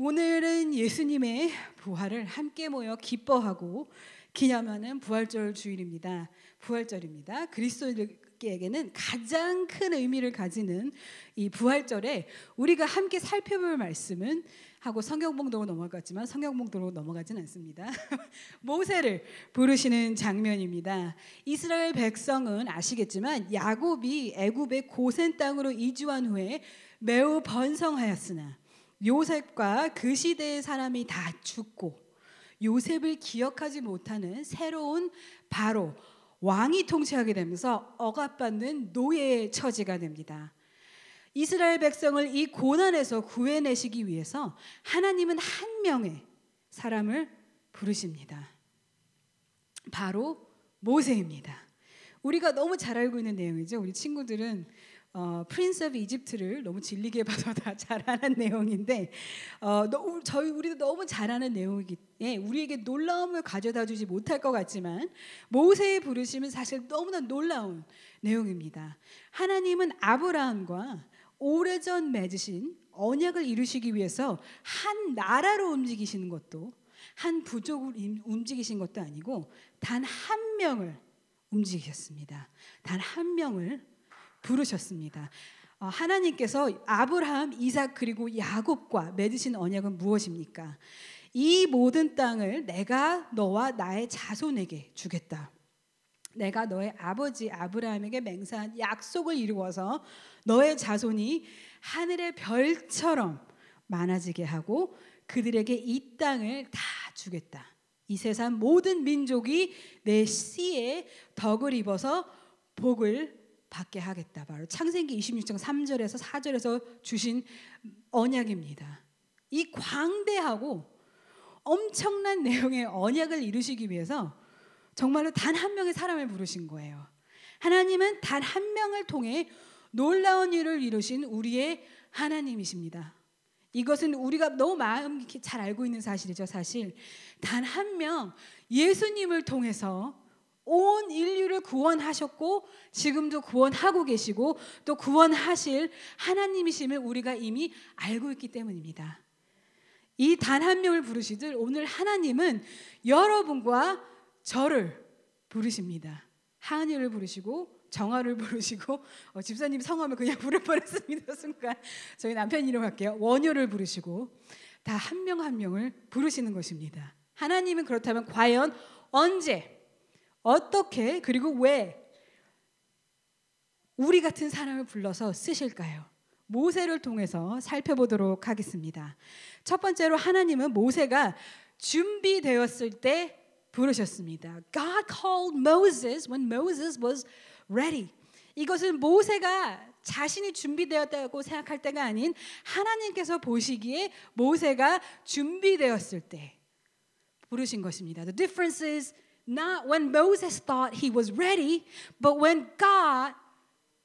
오늘은 예수님의 부활을 함께 모여 기뻐하고 기념하는 부활절 주일입니다. 부활절입니다. 그리스도인에게는 가장 큰 의미를 가지는 이 부활절에 우리가 함께 살펴볼 말씀은 하고 성경봉도로 넘어갔지만 성경봉도로 넘어가진 않습니다. 모세를 부르시는 장면입니다. 이스라엘 백성은 아시겠지만 야곱이 애굽의 고센 땅으로 이주한 후에 매우 번성하였으나 요셉과 그 시대의 사람이 다 죽고 요셉을 기억하지 못하는 새로운 바로 왕이 통치하게 되면서 억압받는 노예의 처지가 됩니다. 이스라엘 백성을 이 고난에서 구해내시기 위해서 하나님은 한 명의 사람을 부르십니다. 바로 모세입니다. 우리가 너무 잘 알고 있는 내용이죠. 우리 친구들은 어, Prince of Egypt를 너무 질리게 봐서 다 잘 아는 내용인데 어, 너무, 저희 우리도 너무 잘 아는 내용이기 예, 우리에게 놀라움을 가져다 주지 못할 것 같지만 모세의 부르심은 사실 너무나 놀라운 내용입니다. 하나님은 아브라함과 오래전 맺으신 언약을 이루시기 위해서 한 나라로 움직이시는 것도 한 부족을 움직이신 것도 아니고 단 한 명을 움직이셨습니다. 단 한 명을 부르셨습니다. 어, 하나님께서 아브라함, 이삭 그리고 야곱과 맺으신 언약은 무엇입니까? 이 모든 땅을 내가 너와 나의 자손에게 주겠다. 내가 너의 아버지 아브라함에게 맹세한 약속을 이루어서 너의 자손이 하늘의 별처럼 많아지게 하고 그들에게 이 땅을 다 주겠다. 이 세상 모든 민족이 내 씨에 덕을 입어서 복을 받게 하겠다. 바로 창세기 26장 3절에서 4절에서 주신 언약입니다. 이 광대하고 엄청난 내용의 언약을 이루시기 위해서 정말로 단 한 명의 사람을 부르신 거예요. 하나님은 단 한 명을 통해 놀라운 일을 이루신 우리의 하나님이십니다. 이것은 우리가 너무 마음 잘 알고 있는 사실이죠, 사실. 단 한 명 예수님을 통해서 온 인류를 구원하셨고 지금도 구원하고 계시고 또 구원하실 하나님이심을 우리가 이미 알고 있기 때문입니다. 이 단 한 명을 부르시듯 오늘 하나님은 여러분과 저를 부르십니다. 하은이를 부르시고 정화를 부르시고 어, 집사님 성함을 그냥 부를 뻔했습니다 순간 저희 남편 이름 할게요 원효를 부르시고 다 한 명한 명을 부르시는 것입니다. 하나님은 그렇다면 과연 언제 어떻게 그리고 왜 우리 같은 사람을 불러서 쓰실까요? 모세를 통해서 살펴보도록 하겠습니다. 첫 번째로 하나님은 모세가 준비되었을 때 부르셨습니다. God called Moses when Moses was ready. 이것은 모세가 자신이 준비되었다고 생각할 때가 아닌 하나님께서 보시기에 모세가 준비되었을 때 부르신 것입니다. The difference is not when Moses thought he was ready, but when God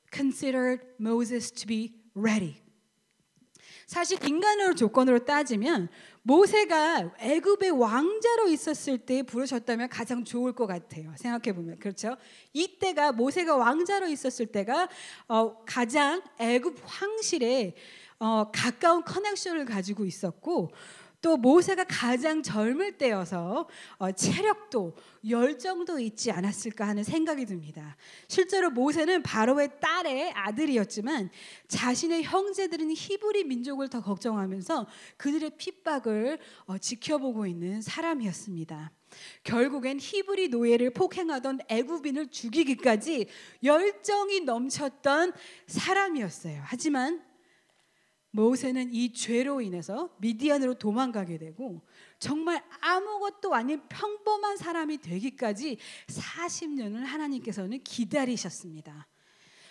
considered Moses to be ready. 사실 인간으로 조건으로 따지면 모세가 애굽의 왕자로 있었을 때 부르셨다면 가장 좋을 것 같아요. 생각해 보면 그렇죠. 이때가 모세가 왕자로 있었을 때가 어, 가장 애굽 황실에 어, 가까운 커넥션을 가지고 있었고 또 모세가 가장 젊을 때여서 어, 체력도 열정도 있지 않았을까 하는 생각이 듭니다. 실제로 모세는 바로의 딸의 아들이었지만 자신의 형제들은 히브리 민족을 더 걱정하면서 그들의 핍박을 어, 지켜보고 있는 사람이었습니다. 결국엔 히브리 노예를 폭행하던 애굽인을 죽이기까지 열정이 넘쳤던 사람이었어요. 하지만 모세는 이 죄로 인해서 미디안으로 도망가게 되고 정말 아무것도 아닌 평범한 사람이 되기까지 40년을 하나님께서는 기다리셨습니다.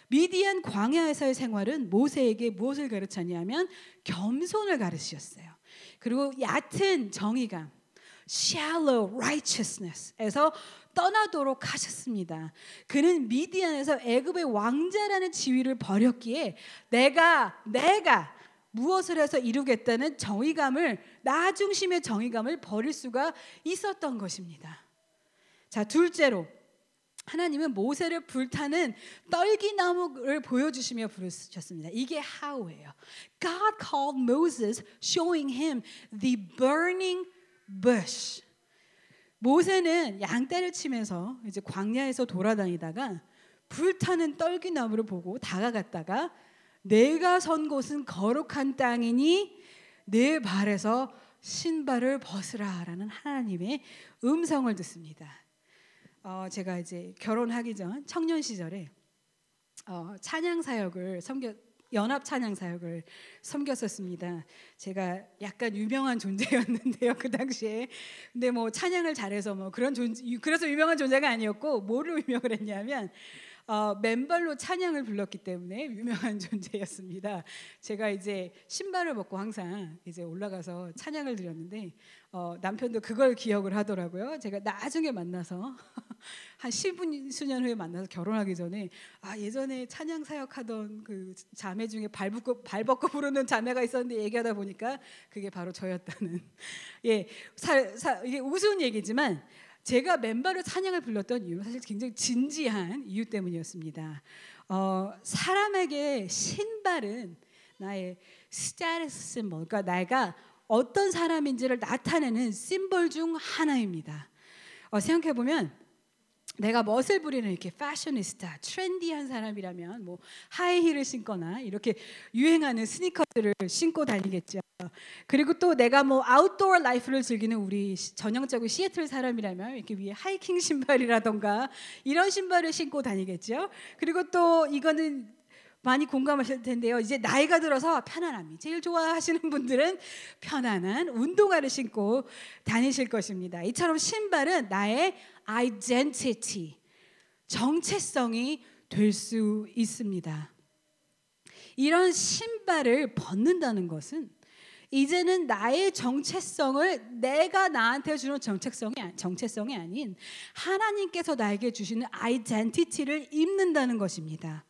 미디안 광야에서의 생활은 모세에게 무엇을 가르쳤냐면 겸손을 가르치셨어요. 그리고 얕은 정의감, shallow righteousness에서 떠나도록 하셨습니다. 그는 미디안에서 애굽의 왕자라는 지위를 버렸기에 내가 내가 무엇을 해서 이루겠다는 정의감을 나 중심의 정의감을 버릴 수가 있었던 것입니다. 자, 둘째로 하나님은 모세를 불타는 떨기나무를 보여주시며 부르셨습니다. 이게 how예요. God called Moses, showing him the burning bush. 모세는 양떼를 치면서 이제 광야에서 돌아다니다가 불타는 떨기나무를 보고 다가갔다가 내가 선 곳은 거룩한 땅이니 내 발에서 신발을 벗으라라는 하나님의 음성을 듣습니다. 어, 제가 이제 결혼하기 전 청년 시절에 어, 찬양 사역을 섬겨 연합 찬양 사역을 섬겼었습니다. 제가 약간 유명한 존재였는데요 그 당시에. 근데 뭐 찬양을 잘해서 뭐 그런 존재 그래서 유명한 존재가 아니었고 뭐로 유명을 했냐면 어, 맨발로 찬양을 불렀기 때문에 유명한 존재였습니다. 제가 이제 신발을 벗고 항상 이제 올라가서 찬양을 드렸는데 어, 남편도 그걸 기억을 하더라고요. 제가 나중에 만나서 한 10분 수년 후에 만나서 결혼하기 전에 아 예전에 찬양 사역하던 그 자매 중에 발 벗고 발 벗고 부르는 자매가 있었는데 얘기하다 보니까 그게 바로 저였다는 예 사, 사, 이게 우스운 얘기지만 제가 맨발로 찬양을 불렀던 이유는 사실 굉장히 진지한 이유 때문이었습니다. 어, 사람에게 신발은 나의 심볼, 그러니까 내가 어떤 사람인지를 나타내는 심볼 중 하나입니다. 어, 생각해 보면 내가 멋을 부리는 이렇게 fashionista, trendy한 사람이라면 뭐 하이힐을 신거나 이렇게 유행하는 sneaker들을 신고 다니겠죠. 그리고 또 내가 뭐 outdoor life를 즐기는 우리 전형적인 시애틀 사람이라면 이렇게 위에 하이킹 신발이라던가 이런 신발을 신고 다니겠죠. 그리고 또 이거는 많이 공감하실 텐데요. 이제 나이가 들어서 편안함이 제일 좋아하시는 분들은 편안한 운동화를 신고 다니실 것입니다. 이처럼 신발은 나의 identity, 정체성이 될 수 있습니다. 이런 신발을 벗는다는 것은 이제는 나의 정체성을 내가 나한테 주는 정체성이 정체성이 아닌 하나님께서 나에게 주시는 아이덴티티를 입는다는 것입니다.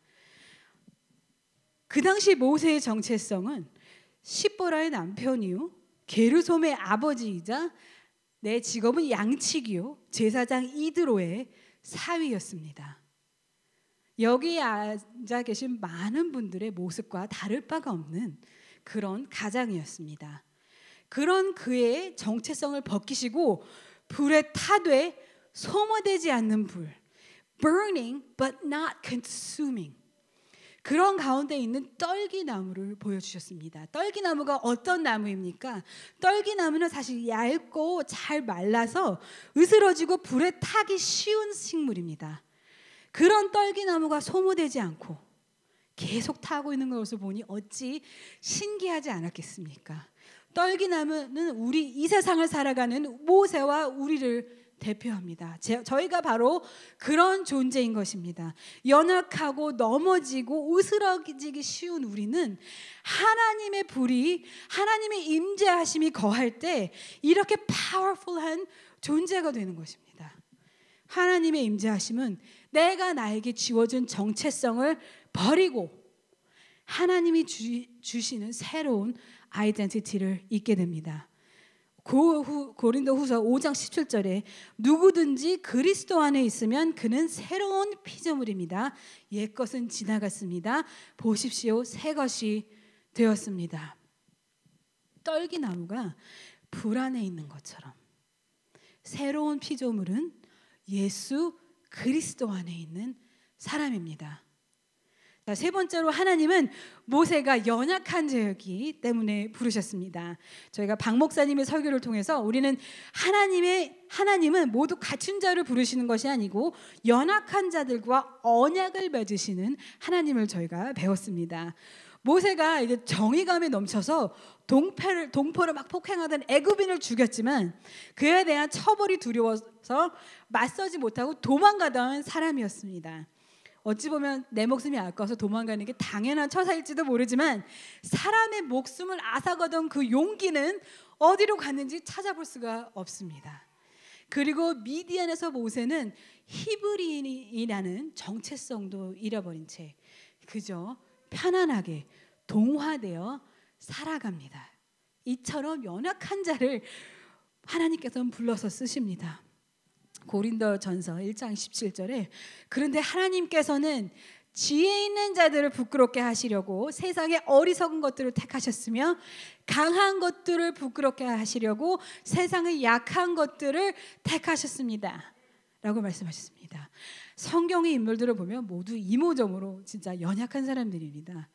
그 당시 모세의 정체성은 시보라의 남편이요 게르솜의 아버지이자 내 직업은 양치기요 제사장 이드로의 사위였습니다. 여기 앉아 계신 많은 분들의 모습과 다를 바가 없는 그런 가장이었습니다. 그런 그의 정체성을 벗기시고 불에 타되 소모되지 않는 불, burning but not consuming. 그런 가운데 있는 떨기나무를 보여주셨습니다. 떨기나무가 어떤 나무입니까? 떨기나무는 사실 얇고 잘 말라서 으스러지고 불에 타기 쉬운 식물입니다. 그런 떨기나무가 소모되지 않고 계속 타고 있는 것을 보니 어찌 신기하지 않았겠습니까? 떨기나무는 우리 이 세상을 살아가는 모세와 우리를 대표합니다. 제, 저희가 바로 그런 존재인 것입니다. 연약하고 넘어지고 으스러지기 쉬운 우리는 하나님의 불이 하나님의 임재하심이 거할 때 이렇게 파워풀한 존재가 되는 것입니다. 하나님의 임재하심은 내가 나에게 지워준 정체성을 버리고 하나님이 주, 주시는 새로운 아이덴티티를 잊게 됩니다. 고, 고린도 후서 5장 17절에 누구든지 그리스도 안에 있으면 그는 새로운 피조물입니다. 옛 것은 지나갔습니다. 보십시오. 새 것이 되었습니다. 떨기나무가 불 안에 있는 것처럼 새로운 피조물은 예수 그리스도 안에 있는 사람입니다. 자, 세 번째로 하나님은 모세가 연약한 자였기 때문에 부르셨습니다. 저희가 박 목사님의 설교를 통해서 우리는 하나님의 하나님은 모두 갖춘 자를 부르시는 것이 아니고 연약한 자들과 언약을 맺으시는 하나님을 저희가 배웠습니다. 모세가 이제 정의감에 넘쳐서 동패를 동포를 막 폭행하던 애굽인을 죽였지만 그에 대한 처벌이 두려워서 맞서지 못하고 도망가던 사람이었습니다. 어찌 보면 내 목숨이 아까워서 도망가는 게 당연한 처사일지도 모르지만 사람의 목숨을 앗아가던 그 용기는 어디로 갔는지 찾아볼 수가 없습니다. 그리고 미디안에서 모세는 히브리인이라는 정체성도 잃어버린 채 그저 편안하게 동화되어 살아갑니다. 이처럼 연약한 자를 하나님께서는 불러서 쓰십니다. 고린도전서 1장 17절에 그런데 하나님께서는 지혜 있는 자들을 부끄럽게 하시려고 세상의 어리석은 것들을 택하셨으며 강한 것들을 부끄럽게 하시려고 세상의 약한 것들을 택하셨습니다. 라고 말씀하셨습니다. 성경의 인물들을 보면 모두 이모저모로 진짜 연약한 사람들입니다.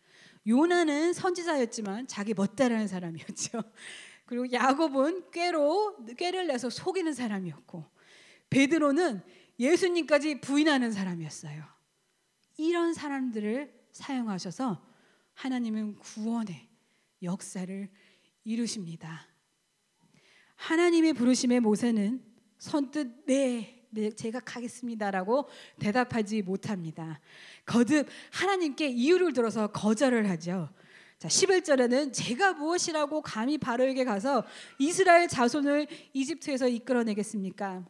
요나는 선지자였지만 자기 멋대라는 사람이었죠. 그리고 야곱은 꾀로 꾀를 내서 속이는 사람이었고 베드로는 예수님까지 부인하는 사람이었어요. 이런 사람들을 사용하셔서 하나님은 구원의 역사를 이루십니다. 하나님의 부르심에 모세는 선뜻 네, 네 제가 가겠습니다라고 대답하지 못합니다. 거듭 하나님께 이유를 들어서 거절을 하죠. 자, 11절에는 제가 무엇이라고 감히 바로에게 가서 이스라엘 자손을 이집트에서 이끌어내겠습니까?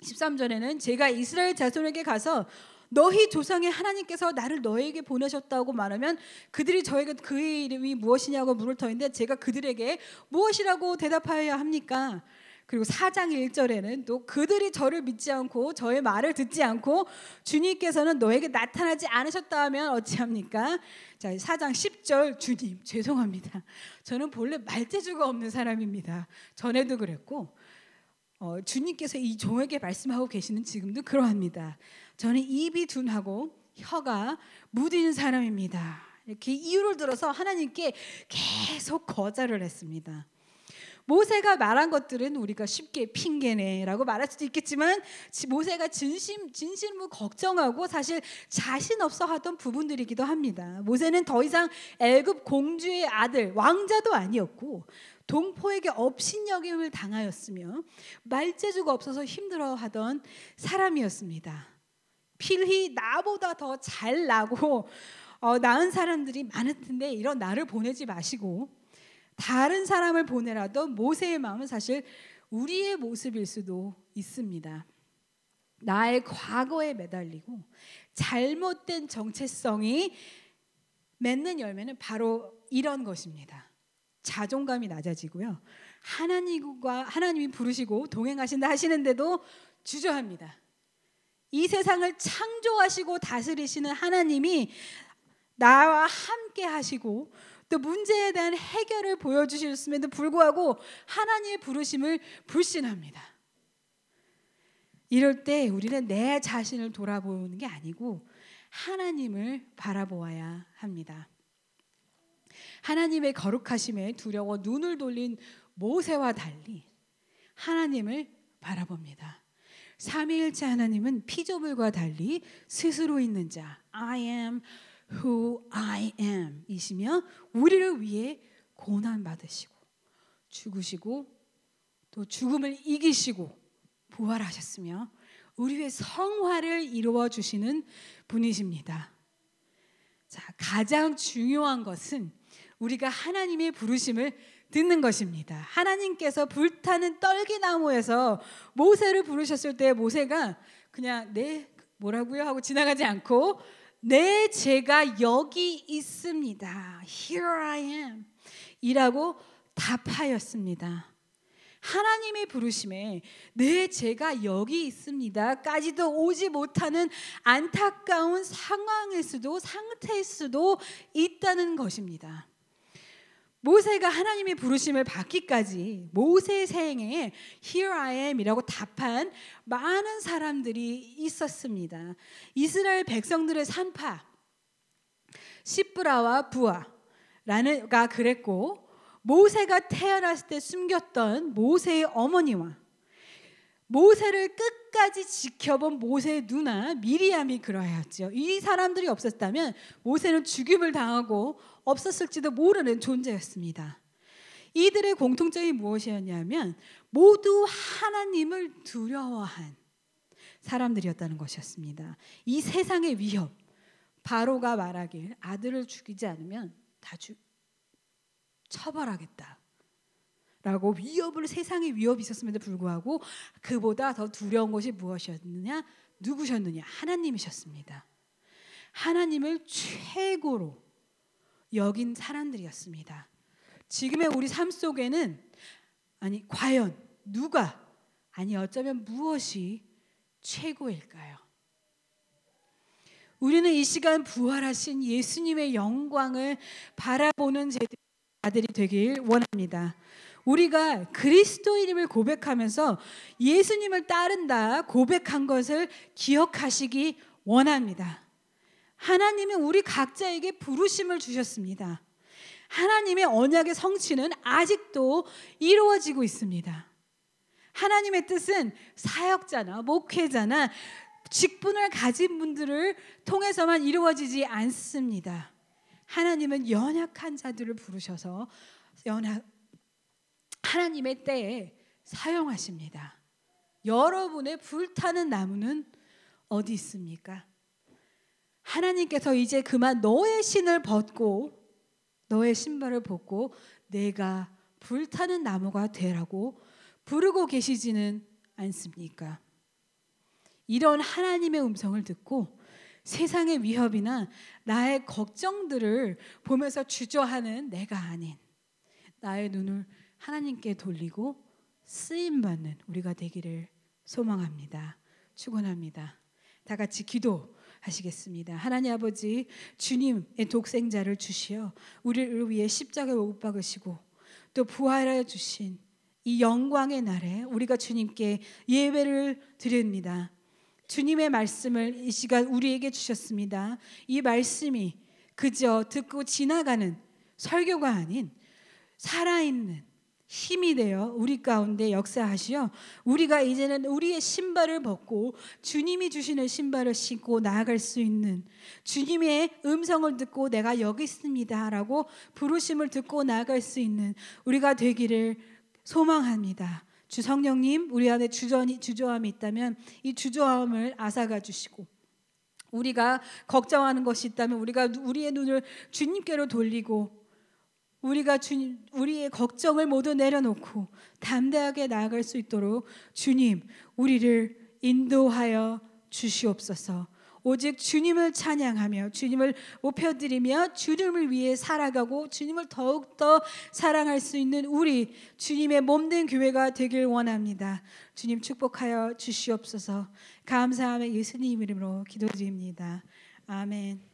13절에는 제가 이스라엘 자손에게 가서 너희 조상의 하나님께서 나를 너에게 보내셨다고 말하면 그들이 저에게 그의 이름이 무엇이냐고 물을 터인데 제가 그들에게 무엇이라고 대답하여야 합니까? 그리고 4장 1절에는 또 그들이 저를 믿지 않고 저의 말을 듣지 않고 주님께서는 너에게 나타나지 않으셨다 하면 어찌합니까? 자, 4장 10절 주님 죄송합니다. 저는 본래 말재주가 없는 사람입니다. 전에도 그랬고 어, 주님께서 이 종에게 말씀하고 계시는 지금도 그러합니다. 저는 입이 둔하고 혀가 무디는 사람입니다. 이렇게 이유를 들어서 하나님께 계속 거절을 했습니다. 모세가 말한 것들은 우리가 쉽게 핑계네라고 말할 수도 있겠지만 모세가 진심 진심으로 걱정하고 사실 자신 없어 하던 부분들이기도 합니다. 모세는 더 이상 애굽 공주의 아들 왕자도 아니었고 동포에게 업신여김을 당하였으며 말재주가 없어서 힘들어하던 사람이었습니다. 필히 나보다 더 잘 나고 어, 나은 사람들이 많을 텐데 이런 나를 보내지 마시고 다른 사람을 보내라도 모세의 마음은 사실 우리의 모습일 수도 있습니다. 나의 과거에 매달리고 잘못된 정체성이 맺는 열매는 바로 이런 것입니다. 자존감이 낮아지고요. 하나님과 하나님이 부르시고 동행하신다 하시는데도 주저합니다. 이 세상을 창조하시고 다스리시는 하나님이 나와 함께 하시고 또 문제에 대한 해결을 보여주셨음에도 불구하고 하나님의 부르심을 불신합니다. 이럴 때 우리는 내 자신을 돌아보는 게 아니고 하나님을 바라보아야 합니다. 하나님의 거룩하심에 두려워 눈을 돌린 모세와 달리 하나님을 바라봅니다. 삼위일체 하나님은 피조물과 달리 스스로 있는 자 I am who I am 이시며 우리를 위해 고난 받으시고 죽으시고 또 죽음을 이기시고 부활하셨으며 우리 위해 성화를 이루어 주시는 분이십니다. 자, 가장 중요한 것은 우리가 하나님의 부르심을 듣는 것입니다. 하나님께서 불타는 떨기나무에서 모세를 부르셨을 때 모세가 그냥 네 뭐라고요 하고 지나가지 않고 내 제가 여기 있습니다. Here I am. 이라고 답하였습니다. 하나님의 부르심에 내 제가 여기 있습니다까지도 오지 못하는 안타까운 상황일 수도 상태일 수도 있다는 것입니다. 모세가 하나님의 부르심을 받기까지 모세 생에 Here I am이라고 답한 많은 사람들이 있었습니다. 이스라엘 백성들의 산파 시브라와 부아라는가 그랬고 모세가 태어났을 때 숨겼던 모세의 어머니와 모세를 끝까지 지켜본 모세의 누나 미리암이 그러하였죠. 이 사람들이 없었다면 모세는 죽임을 당하고 없었을지도 모르는 존재였습니다. 이들의 공통점이 무엇이었냐면 모두 하나님을 두려워한 사람들이었다는 것이었습니다. 이 세상의 위협, 바로가 말하길 아들을 죽이지 않으면 다 주, 처벌하겠다. 라고 위협을 세상의 위협이 있었음에도 불구하고 그보다 더 두려운 것이 무엇이었느냐? 누구셨느냐? 하나님이셨습니다. 하나님을 최고로 여긴 사람들이었습니다. 지금의 우리 삶 속에는 아니 과연 누가 아니 어쩌면 무엇이 최고일까요? 우리는 이 시간 부활하신 예수님의 영광을 바라보는 자들이 되길 원합니다. 우리가 그리스도인임을 고백하면서 예수님을 따른다 고백한 것을 기억하시기 원합니다. 하나님은 우리 각자에게 부르심을 주셨습니다. 하나님의 언약의 성취는 아직도 이루어지고 있습니다. 하나님의 뜻은 사역자나 목회자나 직분을 가진 분들을 통해서만 이루어지지 않습니다. 하나님은 연약한 자들을 부르셔서 연약 하나님의 때에 사용하십니다. 여러분의 불타는 나무는 어디 있습니까? 하나님께서 이제 그만 너의 신을 벗고 너의 신발을 벗고 내가 불타는 나무가 되라고 부르고 계시지는 않습니까? 이런 하나님의 음성을 듣고 세상의 위협이나 나의 걱정들을 보면서 주저하는 내가 아닌 나의 눈을 하나님께 돌리고 쓰임 받는 우리가 되기를 소망합니다. 축원합니다. 다 같이 기도 하시겠습니다. 하나님 아버지 주님의 독생자를 주시어 우리를 위해 십자가에 못 박으시고 또 부활하여 주신 이 영광의 날에 우리가 주님께 예배를 드립니다. 주님의 말씀을 이 시간 우리에게 주셨습니다. 이 말씀이 그저 듣고 지나가는 설교가 아닌 살아있는 힘이 되어 우리 가운데 역사하시어 우리가 이제는 우리의 신발을 벗고 주님이 주시는 신발을 신고 나아갈 수 있는 주님의 음성을 듣고 내가 여기 있습니다라고 부르심을 듣고 나아갈 수 있는 우리가 되기를 소망합니다. 주 성령님 우리 안에 주저함이, 주저함이 있다면 이 주저함을 앗아가 주시고 우리가 걱정하는 것이 있다면 우리가 우리의 눈을 주님께로 돌리고 우리가 주님 우리의 걱정을 모두 내려놓고 담대하게 나아갈 수 있도록 주님 우리를 인도하여 주시옵소서. 오직 주님을 찬양하며 주님을 높여드리며 주님을 위해 살아가고 주님을 더욱더 사랑할 수 있는 우리 주님의 몸된 교회가 되길 원합니다. 주님 축복하여 주시옵소서. 감사하며 예수님 이름으로 기도드립니다. 아멘.